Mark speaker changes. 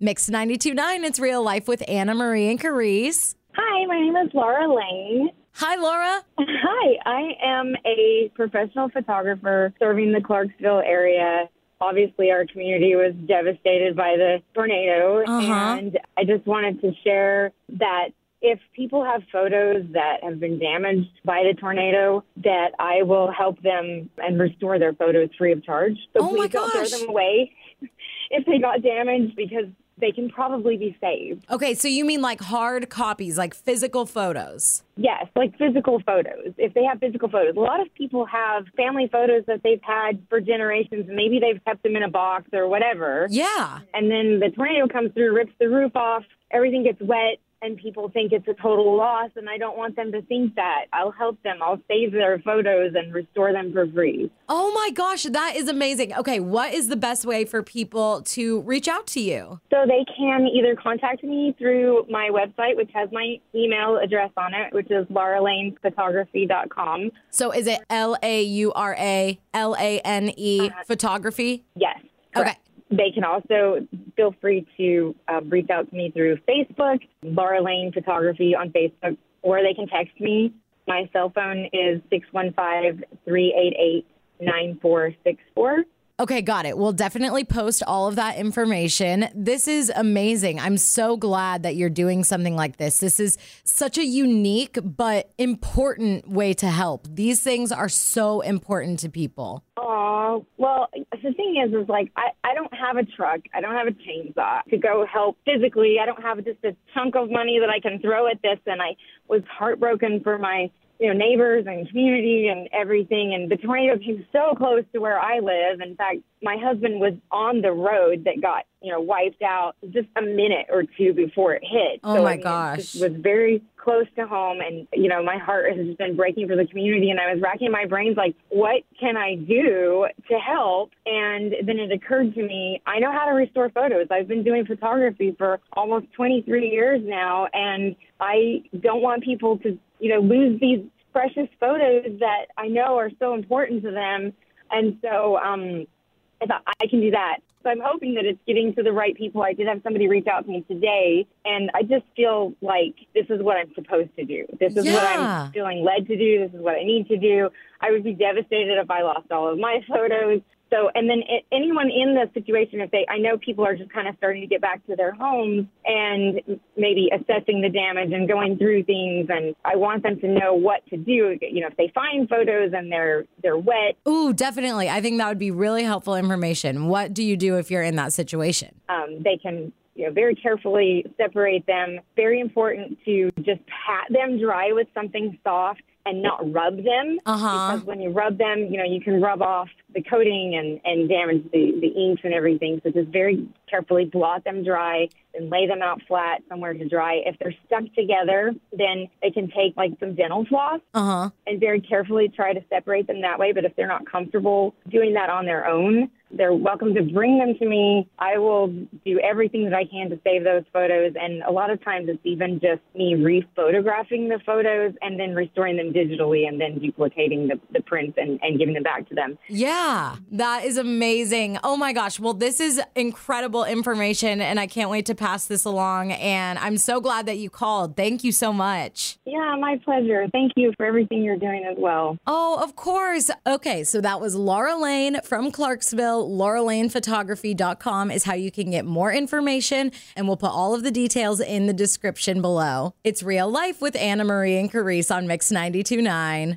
Speaker 1: Mix 92.9, it's real life with Anna Marie and Karyce.
Speaker 2: Hi, my name is Laura Lane.
Speaker 1: Hi, Laura.
Speaker 2: Hi, I am a professional photographer serving the Clarksville area. Obviously, our community was devastated by the tornado,
Speaker 1: Uh-huh.
Speaker 2: and I just wanted to share that if people have photos that have been damaged by the tornado, that I will help them and restore their photos free of charge. So
Speaker 1: Oh my
Speaker 2: please don't throw them away if they got damaged because they can probably be saved.
Speaker 1: Okay, so you mean like hard copies, like physical photos?
Speaker 2: Yes, like physical photos. If they have physical photos, a lot of people have family photos that they've had for generations. Maybe they've kept them in a box or whatever.
Speaker 1: Yeah.
Speaker 2: And then the tornado comes through, rips the roof off, everything gets wet, and people think it's a total loss. And I don't want them to think that. I'll help them. I'll save their photos and restore them for free.
Speaker 1: Oh my gosh, that is amazing. Okay, what is the best way for people to reach out to you?
Speaker 2: So they can either contact me through my website, which has my email address on it, which is lauralanephotography.com.
Speaker 1: So is it L A U R A L A N E uh-huh. photography?
Speaker 2: Yes.
Speaker 1: Okay.
Speaker 2: They can also feel free to uh, reach out to me through Facebook, Laura Lane Photography on Facebook, or they can text me. My cell phone is 615 388 9464.
Speaker 1: Okay, got it. We'll definitely post all of that information. This is amazing. I'm so glad that you're doing something like this. This is such a unique but important way to help. These things are so important to people.
Speaker 2: Oh, well, the thing is, is like, I, I don't have a truck. I don't have a chainsaw to go help physically. I don't have just a chunk of money that I can throw at this. And I was heartbroken for my, you know, neighbors and community and everything. And the tornado came so close to where I live. In fact, my husband was on the road that got, you know, wiped out just a minute or two before it hit.
Speaker 1: Oh,
Speaker 2: so,
Speaker 1: my
Speaker 2: I mean, it
Speaker 1: gosh.
Speaker 2: just was very close to home and you know my heart has just been breaking for the community and i was racking my brains like what can i do to help and then it occurred to me i know how to restore photos i've been doing photography for almost 23 years now and i don't want people to you know lose these precious photos that i know are so important to them and so um I thought I can do that. So I'm hoping that it's getting to the right people. I did have somebody reach out to me today, and I just feel like this is what I'm supposed to do. This is what I'm feeling led to do. This is what I need to do. I would be devastated if I lost all of my photos. So, and then a- anyone in the situation, if they, I know people are just kind of starting to get back to their homes and maybe assessing the damage and going through things. And I want them to know what to do. You know, if they find photos and they're they're wet,
Speaker 1: Ooh, definitely. I think that would be really helpful information. What do you do if you're in that situation?
Speaker 2: um, they can you know very carefully separate them very important to just pat them dry with something soft and not rub them
Speaker 1: Uh-huh.
Speaker 2: because when you rub them you know you can rub off the coating and and damage the the inks and everything so just very carefully blot them dry and lay them out flat somewhere to dry if they're stuck together then they can take like some dental floss
Speaker 1: Uh huh.
Speaker 2: and very carefully try to separate them that way. But if they're not comfortable doing that on their own, they're welcome to bring them to me. I will do everything that I can to save those photos. And a lot of times it's even just me re-photographing the photos and then restoring them digitally and then duplicating the, the prints and, and giving them back to them.
Speaker 1: Yeah, that is amazing. Oh my gosh. Well, this is incredible information, and I can't wait to pass this along. And I'm so glad that you called. Thank you so much.
Speaker 2: Yeah, my pleasure. Thank you for everything you're doing as well.
Speaker 1: Oh, of course. Okay, so that was Laura Lane from Clarksville. LauraLanePhotography.com is how you can get more information, and we'll put all of the details in the description below. It's real life with Anna Marie and Karyce on Mix 92.9.